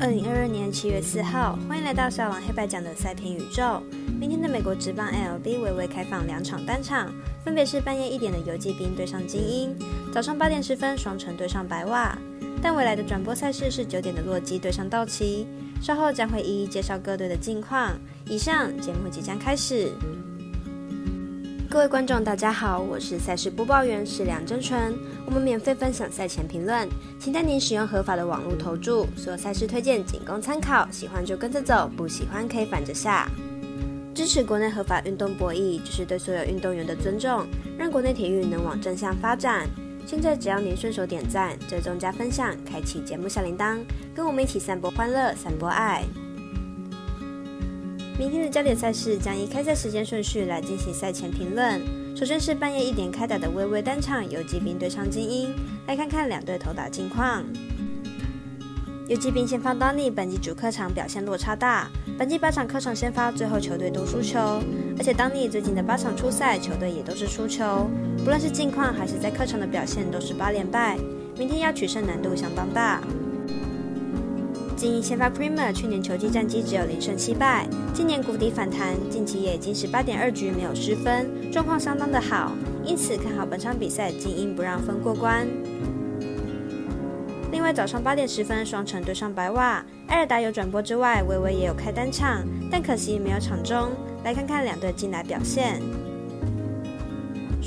二零二二年七月四号，欢迎来到小王黑白奖的赛评宇宙。明天的美国职棒 LB 微微开放两场单场，分别是半夜一点的游击兵对上精英，早上八点十分双城对上白袜。但未来的转播赛事是九点的洛基对上道奇，稍后将会一一介绍各队的近况。以上节目即将开始。各位观众，大家好，我是赛事播报员是梁真纯。我们免费分享赛前评论，请带您使用合法的网络投注。所有赛事推荐仅供参考，喜欢就跟着走，不喜欢可以反着下。支持国内合法运动博弈，就是对所有运动员的尊重，让国内体育能往正向发展。现在只要您顺手点赞、追踪加分享，开启节目小铃铛，跟我们一起散播欢乐，散播爱。明天的焦点赛事将以开赛时间顺序来进行赛前评论。首先是半夜一点开打的微微单场游击兵对上精英，来看看两队投打近况。游击兵先发 Donny 本季主客场表现落差大，本季八场客场先发，最后球队都输球，而且 Donny 最近的八场初赛球队也都是输球，不论是近况还是在客场的表现都是八连败，明天要取胜难度相当大。精英先发 Primer 去年球季战绩只有零胜七败，今年谷底反弹，近期也已经十八点二局没有失分，状况相当的好，因此看好本场比赛精英不让分过关。另外早上八点十分双城对上白袜，艾尔达有转播之外，微微也有开单场，但可惜没有场中。来看看两队近来表现。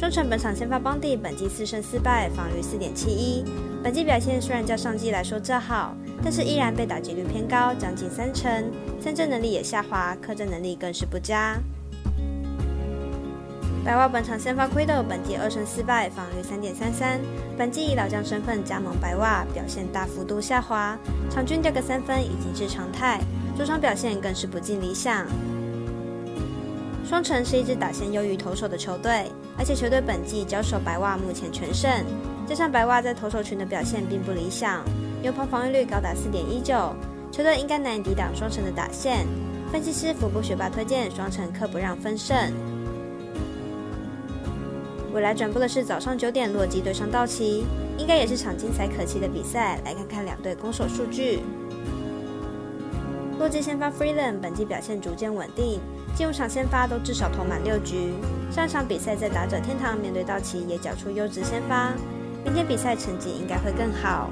双城本场先发邦蒂本季四胜四败，防御四点七一，本季表现虽然较上季来说较好。但是依然被打击率偏高，将近三成，三振能力也下滑，客战能力更是不佳。白袜本场先发 Quido，本季二胜四败，防率三点三三，本季以老将身份加盟白袜，表现大幅度下滑，场均掉个三分已经是常态，主场表现更是不尽理想。双城是一支打线优于投手的球队，而且球队本季交手白袜目前全胜，加上白袜在投手群的表现并不理想。牛棚防御率高达四点一九，球队应该难以抵挡双城的打线。分析师福布学霸推荐双城客不让分胜。未来转播的是早上九点洛基对上道奇，应该也是场精彩可期的比赛。来看看两队攻守数据。洛基先发 Freeland 本季表现逐渐稳定，进入场先发都至少投满六局。上场比赛在打者天堂面对道奇也缴出优质先发，明天比赛成绩应该会更好。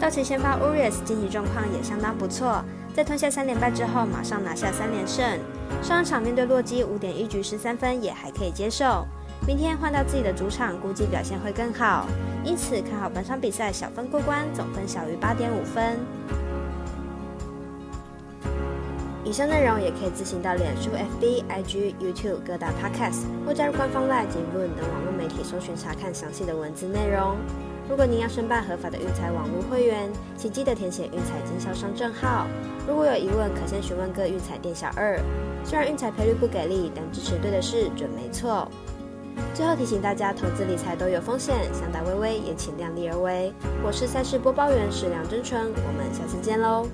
道奇先发 Urias 近期状况也相当不错，在吞下三连败之后，马上拿下三连胜。上场面对洛基五点一局十三分也还可以接受。明天换到自己的主场，估计表现会更好。因此看好本场比赛小分过关，总分小于八点五分。以上内容也可以自行到脸书、FB、IG、YouTube 各大 Podcast 或加入官方 Line 及 Loon 等网络媒体搜寻查看详细的文字内容。如果您要申办合法的育才网络会员，请记得填写育才经销商证号。如果有疑问，可先询问各育才店小二。虽然育才赔率不给力，但支持对的事准没错。最后提醒大家，投资理财都有风险，想打微微也请量力而为。我是赛事播报员史梁真纯，我们下次见喽。